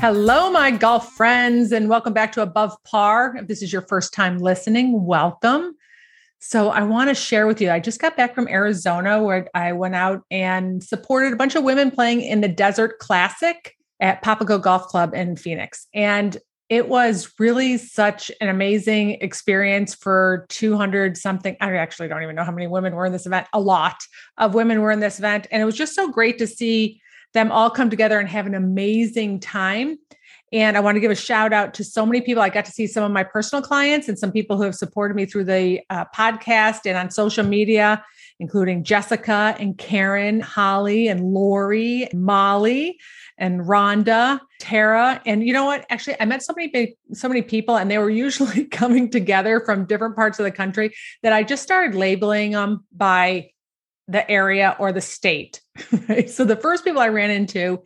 Hello, my golf friends, and welcome back to Above Par. If this is your first time listening, welcome. So, I want to share with you. I just got back from Arizona where I went out and supported a bunch of women playing in the Desert Classic at Papago Golf Club in Phoenix. And it was really such an amazing experience for 200 something. I actually don't even know how many women were in this event. A lot of women were in this event. And it was just so great to see them all come together and have an amazing time. And I want to give a shout out to so many people. I got to see some of my personal clients and some people who have supported me through the uh, podcast and on social media, including Jessica and Karen, Holly and Lori, Molly and Rhonda, Tara. And you know what? Actually, I met so many so many people, and they were usually coming together from different parts of the country that I just started labeling them by the area or the state. so the first people I ran into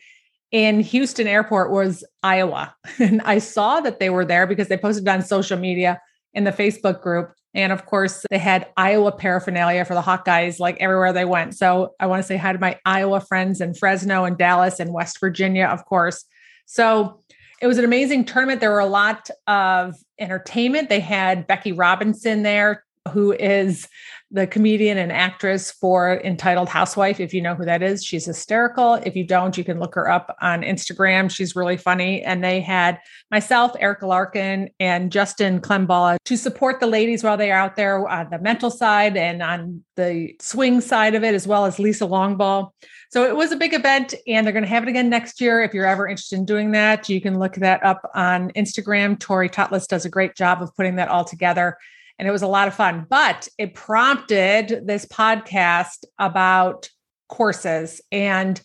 in Houston airport was Iowa. And I saw that they were there because they posted on social media in the Facebook group. And of course, they had Iowa paraphernalia for the Hawkeyes like everywhere they went. So I want to say hi to my Iowa friends in Fresno and Dallas and West Virginia, of course. So it was an amazing tournament. There were a lot of entertainment. They had Becky Robinson there, who is the comedian and actress for Entitled Housewife. If you know who that is, she's hysterical. If you don't, you can look her up on Instagram. She's really funny. And they had myself, Erica Larkin, and Justin Klemballa to support the ladies while they are out there on the mental side and on the swing side of it, as well as Lisa Longball. So it was a big event, and they're going to have it again next year. If you're ever interested in doing that, you can look that up on Instagram. Tori Tutlis does a great job of putting that all together and it was a lot of fun. But it prompted this podcast about courses and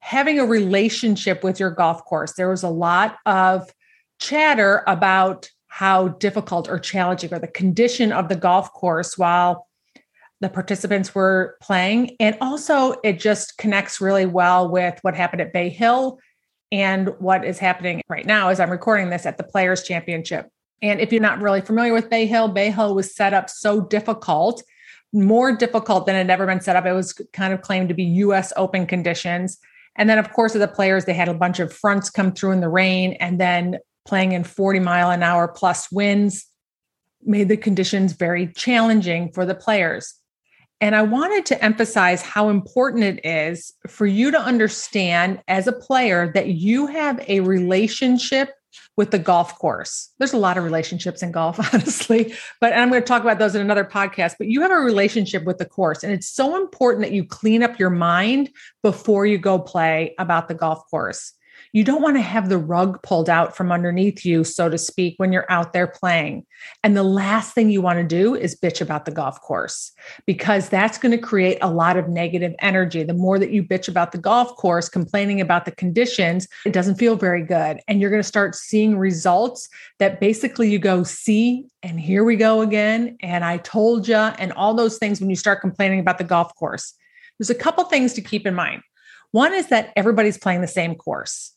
having a relationship with your golf course. There was a lot of chatter about how difficult or challenging or the condition of the golf course while the participants were playing. And also, it just connects really well with what happened at Bay Hill and what is happening right now as I'm recording this at the Players Championship. And if you're not really familiar with Bay Hill, Bay Hill was set up so difficult, more difficult than it had ever been set up. It was kind of claimed to be US open conditions. And then, of course, of the players, they had a bunch of fronts come through in the rain and then playing in 40 mile an hour plus winds made the conditions very challenging for the players. And I wanted to emphasize how important it is for you to understand as a player that you have a relationship with the golf course. There's a lot of relationships in golf, honestly, but I'm going to talk about those in another podcast. But you have a relationship with the course, and it's so important that you clean up your mind before you go play about the golf course. You don't want to have the rug pulled out from underneath you, so to speak, when you're out there playing. And the last thing you want to do is bitch about the golf course because that's going to create a lot of negative energy. The more that you bitch about the golf course, complaining about the conditions, it doesn't feel very good. And you're going to start seeing results that basically you go, see, and here we go again. And I told you, and all those things when you start complaining about the golf course. There's a couple things to keep in mind. One is that everybody's playing the same course.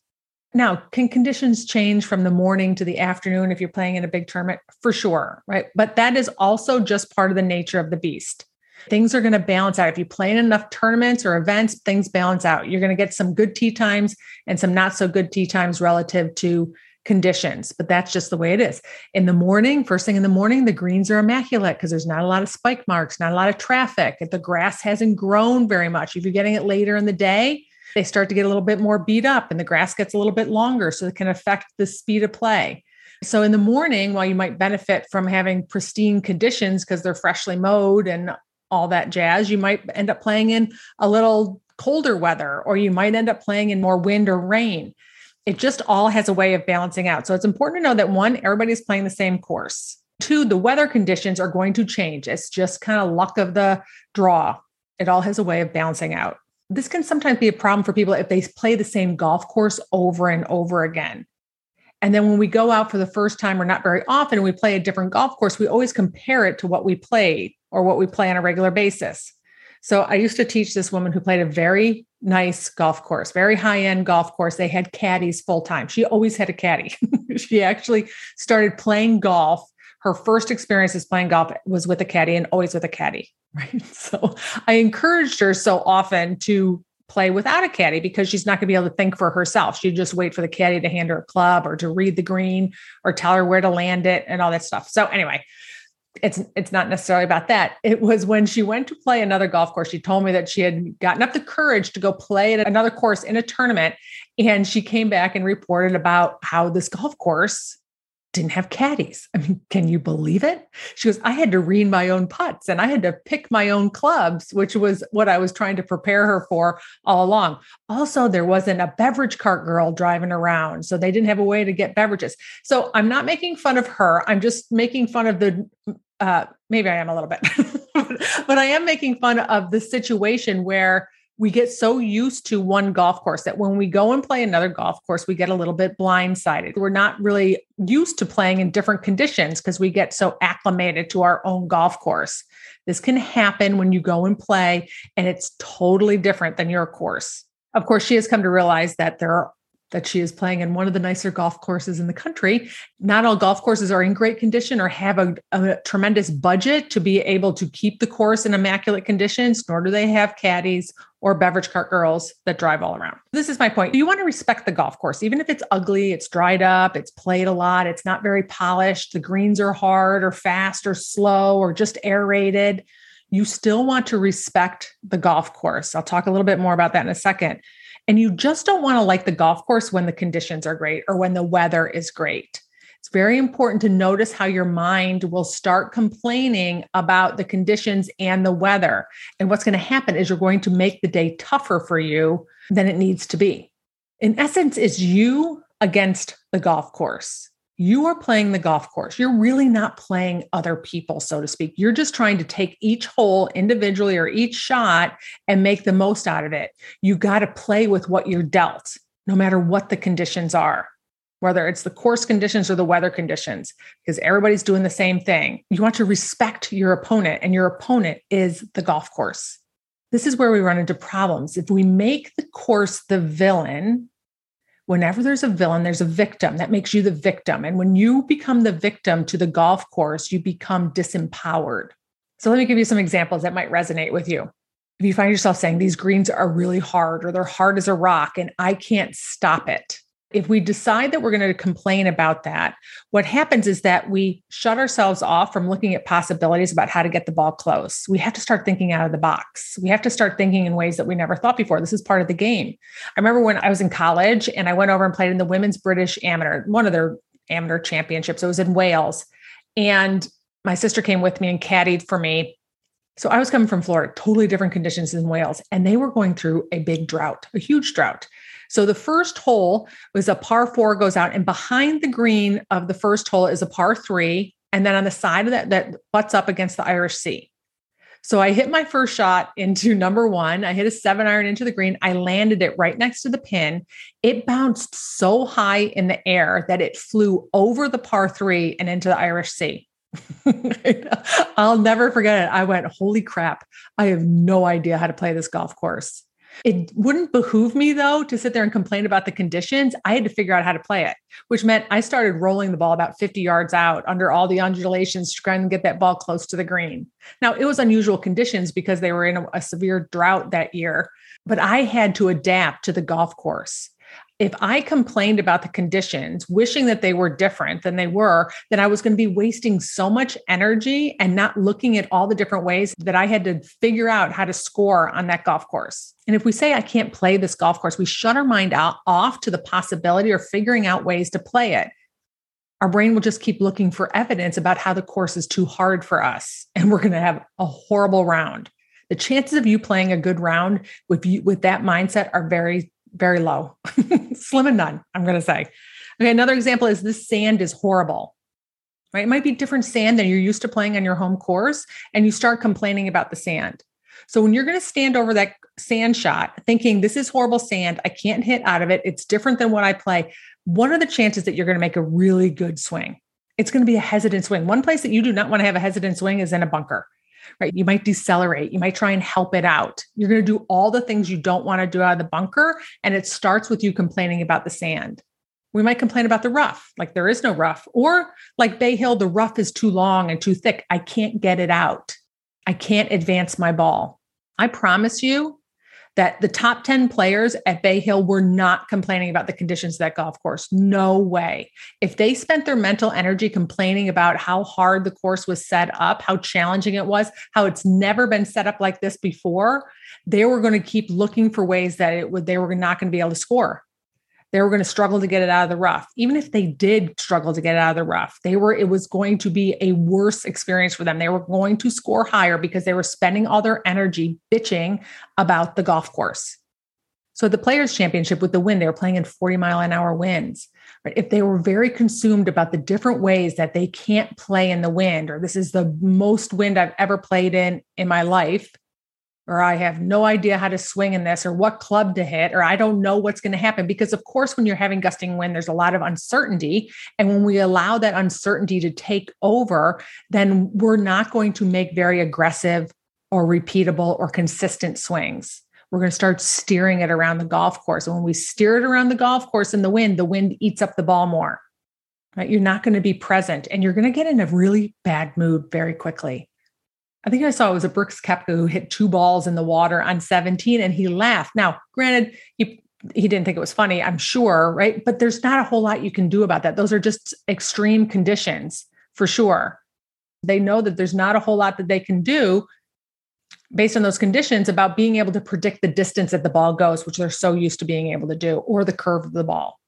Now, can conditions change from the morning to the afternoon if you're playing in a big tournament? For sure, right? But that is also just part of the nature of the beast. Things are going to balance out. If you play in enough tournaments or events, things balance out. You're going to get some good tee times and some not so good tee times relative to conditions, but that's just the way it is. In the morning, first thing in the morning, the greens are immaculate because there's not a lot of spike marks, not a lot of traffic. The grass hasn't grown very much, if you're getting it later in the day, they start to get a little bit more beat up and the grass gets a little bit longer. So it can affect the speed of play. So in the morning, while you might benefit from having pristine conditions because they're freshly mowed and all that jazz, you might end up playing in a little colder weather, or you might end up playing in more wind or rain. It just all has a way of balancing out. So it's important to know that one, everybody's playing the same course. Two, the weather conditions are going to change. It's just kind of luck of the draw. It all has a way of balancing out this can sometimes be a problem for people if they play the same golf course over and over again. And then when we go out for the first time or not very often, we play a different golf course, we always compare it to what we played or what we play on a regular basis. So I used to teach this woman who played a very nice golf course, very high end golf course. They had caddies full time. She always had a caddy. she actually started playing golf. Her first experiences playing golf was with a caddy and always with a caddy. Right. So I encouraged her so often to play without a caddy because she's not going to be able to think for herself. She'd just wait for the caddy to hand her a club or to read the green or tell her where to land it and all that stuff. So anyway, it's it's not necessarily about that. It was when she went to play another golf course. She told me that she had gotten up the courage to go play at another course in a tournament and she came back and reported about how this golf course didn't have caddies. I mean, can you believe it? She goes, I had to read my own putts and I had to pick my own clubs, which was what I was trying to prepare her for all along. Also, there wasn't a beverage cart girl driving around. So they didn't have a way to get beverages. So I'm not making fun of her. I'm just making fun of the, uh, maybe I am a little bit, but I am making fun of the situation where we get so used to one golf course that when we go and play another golf course, we get a little bit blindsided. We're not really used to playing in different conditions because we get so acclimated to our own golf course. This can happen when you go and play, and it's totally different than your course. Of course, she has come to realize that there are that she is playing in one of the nicer golf courses in the country. Not all golf courses are in great condition or have a, a, tremendous budget to be able to keep the course in immaculate conditions, nor do they have caddies or beverage cart girls that drive all around. This is my point. You want to respect the golf course, even if it's ugly, it's dried up, it's played a lot, it's not very polished, the greens are hard or fast or slow or just aerated. You still want to respect the golf course. I'll talk a little bit more about that in a second. And you just don't want to like the golf course when the conditions are great or when the weather is great. It's very important to notice how your mind will start complaining about the conditions and the weather. And what's going to happen is you're going to make the day tougher for you than it needs to be. In essence, it's you against the golf course you are playing the golf course. You're really not playing other people, so to speak. You're just trying to take each hole individually or each shot and make the most out of it. You got to play with what you're dealt, no matter what the conditions are, whether it's the course conditions or the weather conditions, because everybody's doing the same thing. You want to respect your opponent, and your opponent is the golf course. This is where we run into problems. If we make the course the villain, whenever there's a villain, there's a victim that makes you the victim. And when you become the victim to the golf course, you become disempowered. So let me give you some examples that might resonate with you. If you find yourself saying these greens are really hard or they're hard as a rock and I can't stop it, if we decide that we're going to complain about that, what happens is that we shut ourselves off from looking at possibilities about how to get the ball close. We have to start thinking out of the box. We have to start thinking in ways that we never thought before. This is part of the game. I remember when I was in college and I went over and played in the Women's British Amateur, one of their amateur championships. It was in Wales. And my sister came with me and caddied for me. So I was coming from Florida, totally different conditions in Wales, and they were going through a big drought, a huge drought. So the first hole was a par four goes out, and behind the green of the first hole is a par three. And then on the side of that, that butts up against the Irish Sea. So I hit my first shot into number one. I hit a seven iron into the green. I landed it right next to the pin. It bounced so high in the air that it flew over the par three and into the Irish Sea. I'll never forget it. I went, holy crap. I have no idea how to play this golf course. It wouldn't behoove me though to sit there and complain about the conditions. I had to figure out how to play it, which meant I started rolling the ball about 50 yards out under all the undulations to try and get that ball close to the green. Now, it was unusual conditions because they were in a, a severe drought that year, but I had to adapt to the golf course if I complained about the conditions, wishing that they were different than they were, then I was going to be wasting so much energy and not looking at all the different ways that I had to figure out how to score on that golf course. And if we say, I can't play this golf course, we shut our mind out off to the possibility or figuring out ways to play it. Our brain will just keep looking for evidence about how the course is too hard for us. And we're going to have a horrible round. The chances of you playing a good round with you with that mindset are very very low, slim and none, I'm going to say. Okay, another example is this sand is horrible. Right? It might be different sand than you're used to playing on your home course, and you start complaining about the sand. So when you're going to stand over that sand shot thinking this is horrible sand. I can't hit out of it. It's different than what I play. What are the chances that you're going to make a really good swing? It's going to be a hesitant swing. One place that you do not want to have a hesitant swing is in a bunker, right? You might decelerate. You might try and help it out. You're going to do all the things you don't want to do out of the bunker. And it starts with you complaining about the sand. We might complain about the rough, like there is no rough, or like Bay Hill, the rough is too long and too thick. I can't get it out. I can't advance my ball. I promise you that the top 10 players at Bay Hill were not complaining about the conditions of that golf course. No way. If they spent their mental energy complaining about how hard the course was set up, how challenging it was, how it's never been set up like this before, they were going to keep looking for ways that it would they were not going to be able to score they were going to struggle to get it out of the rough. Even if they did struggle to get it out of the rough, they were it was going to be a worse experience for them. They were going to score higher because they were spending all their energy bitching about the golf course. So the players championship with the wind, they were playing in 40 mile an hour winds. If they were very consumed about the different ways that they can't play in the wind, or this is the most wind I've ever played in in my life, or I have no idea how to swing in this or what club to hit, or I don't know what's going to happen. Because, of course, when you're having gusting wind, there's a lot of uncertainty. And when we allow that uncertainty to take over, then we're not going to make very aggressive or repeatable or consistent swings. We're going to start steering it around the golf course. And when we steer it around the golf course in the wind, the wind eats up the ball more. Right? You're not going to be present and you're going to get in a really bad mood very quickly. I think I saw it was a Brooks Koepka who hit two balls in the water on 17 and he laughed. Now, granted, he he didn't think it was funny, I'm sure, right? But there's not a whole lot you can do about that. Those are just extreme conditions for sure. They know that there's not a whole lot that they can do based on those conditions about being able to predict the distance that the ball goes, which they're so used to being able to do, or the curve of the ball.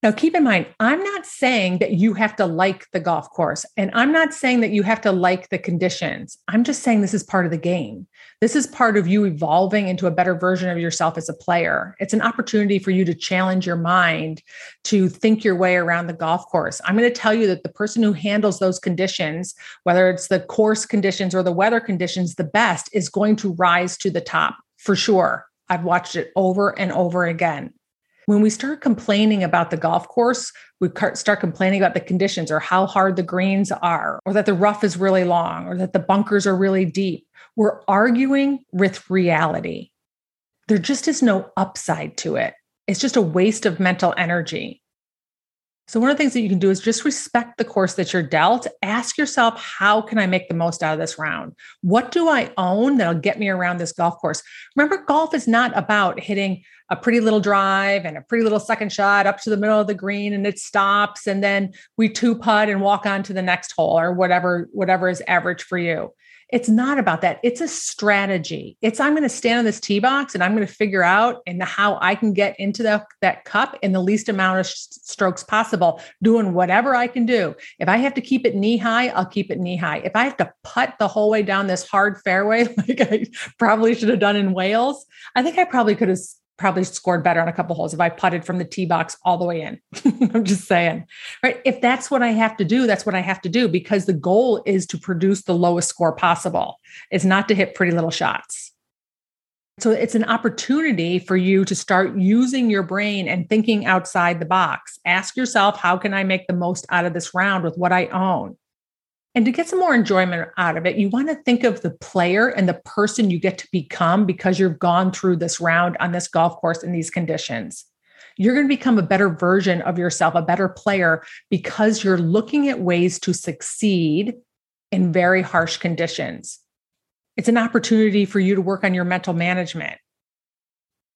Now, keep in mind, I'm not saying that you have to like the golf course, and I'm not saying that you have to like the conditions. I'm just saying this is part of the game. This is part of you evolving into a better version of yourself as a player. It's an opportunity for you to challenge your mind to think your way around the golf course. I'm going to tell you that the person who handles those conditions, whether it's the course conditions or the weather conditions, the best is going to rise to the top for sure. I've watched it over and over again when we start complaining about the golf course, we start complaining about the conditions or how hard the greens are, or that the rough is really long, or that the bunkers are really deep. We're arguing with reality. There just is no upside to it. It's just a waste of mental energy. So, one of the things that you can do is just respect the course that you're dealt. Ask yourself, how can I make the most out of this round? What do I own that'll get me around this golf course? Remember, golf is not about hitting a pretty little drive and a pretty little second shot up to the middle of the green and it stops and then we two putt and walk on to the next hole or whatever whatever is average for you it's not about that. It's a strategy. It's i'm going to stand on this tee box and i'm going to figure out and how i can get into the, that cup in the least amount of sh- strokes possible doing whatever i can do. If i have to keep it knee high i'll keep it knee high. If i have to putt the whole way down this hard fairway like i probably should have done in wales i think i probably could have probably scored better on a couple holes if I putted from the tee box all the way in. I'm just saying, right? If that's what I have to do, that's what I have to do because the goal is to produce the lowest score possible. It's not to hit pretty little shots. So it's an opportunity for you to start using your brain and thinking outside the box. Ask yourself, how can I make the most out of this round with what I own? And to get some more enjoyment out of it, you want to think of the player and the person you get to become because you've gone through this round on this golf course in these conditions. You're going to become a better version of yourself, a better player, because you're looking at ways to succeed in very harsh conditions. It's an opportunity for you to work on your mental management.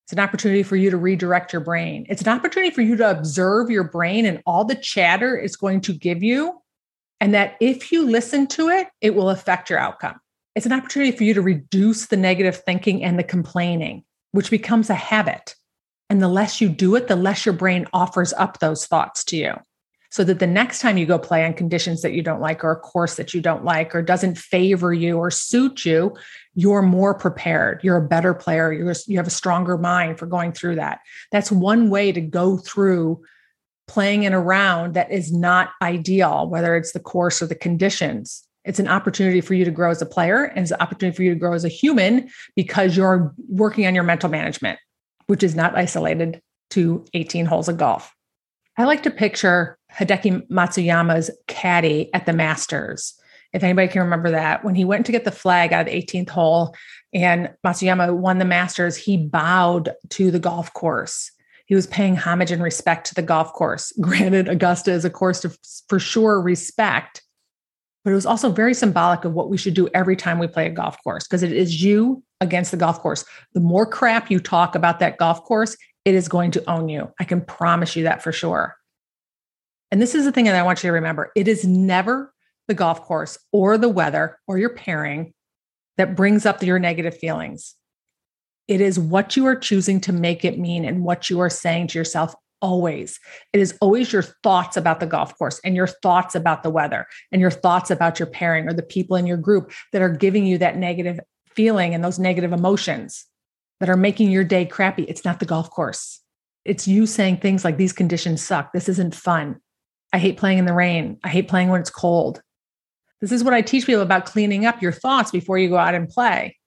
It's an opportunity for you to redirect your brain. It's an opportunity for you to observe your brain and all the chatter it's going to give you and that if you listen to it, it will affect your outcome. It's an opportunity for you to reduce the negative thinking and the complaining, which becomes a habit. And the less you do it, the less your brain offers up those thoughts to you. So that the next time you go play on conditions that you don't like, or a course that you don't like, or doesn't favor you or suit you, you're more prepared. You're a better player. You're, you have a stronger mind for going through that. That's one way to go through playing in a round that is not ideal, whether it's the course or the conditions. It's an opportunity for you to grow as a player and it's an opportunity for you to grow as a human because you're working on your mental management, which is not isolated to 18 holes of golf. I like to picture Hideki Matsuyama's caddy at the Masters. If anybody can remember that, when he went to get the flag out of the 18th hole and Matsuyama won the Masters, he bowed to the golf course. He was paying homage and respect to the golf course. Granted, Augusta is a course to for sure respect, but it was also very symbolic of what we should do every time we play a golf course because it is you against the golf course. The more crap you talk about that golf course, it is going to own you. I can promise you that for sure. And this is the thing that I want you to remember it is never the golf course or the weather or your pairing that brings up your negative feelings. It is what you are choosing to make it mean and what you are saying to yourself always. It is always your thoughts about the golf course and your thoughts about the weather and your thoughts about your pairing or the people in your group that are giving you that negative feeling and those negative emotions that are making your day crappy. It's not the golf course. It's you saying things like, These conditions suck. This isn't fun. I hate playing in the rain. I hate playing when it's cold. This is what I teach people about cleaning up your thoughts before you go out and play.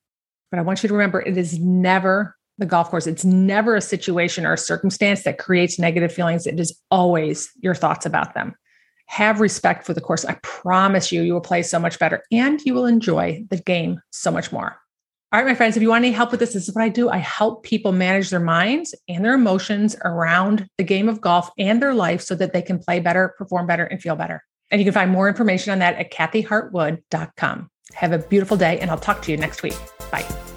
But I want you to remember it is never the golf course. It's never a situation or a circumstance that creates negative feelings. It is always your thoughts about them. Have respect for the course. I promise you, you will play so much better and you will enjoy the game so much more. All right, my friends, if you want any help with this, this is what I do. I help people manage their minds and their emotions around the game of golf and their life so that they can play better, perform better, and feel better. And you can find more information on that at kathyhartwood.com. Have a beautiful day, and I'll talk to you next week. Bye.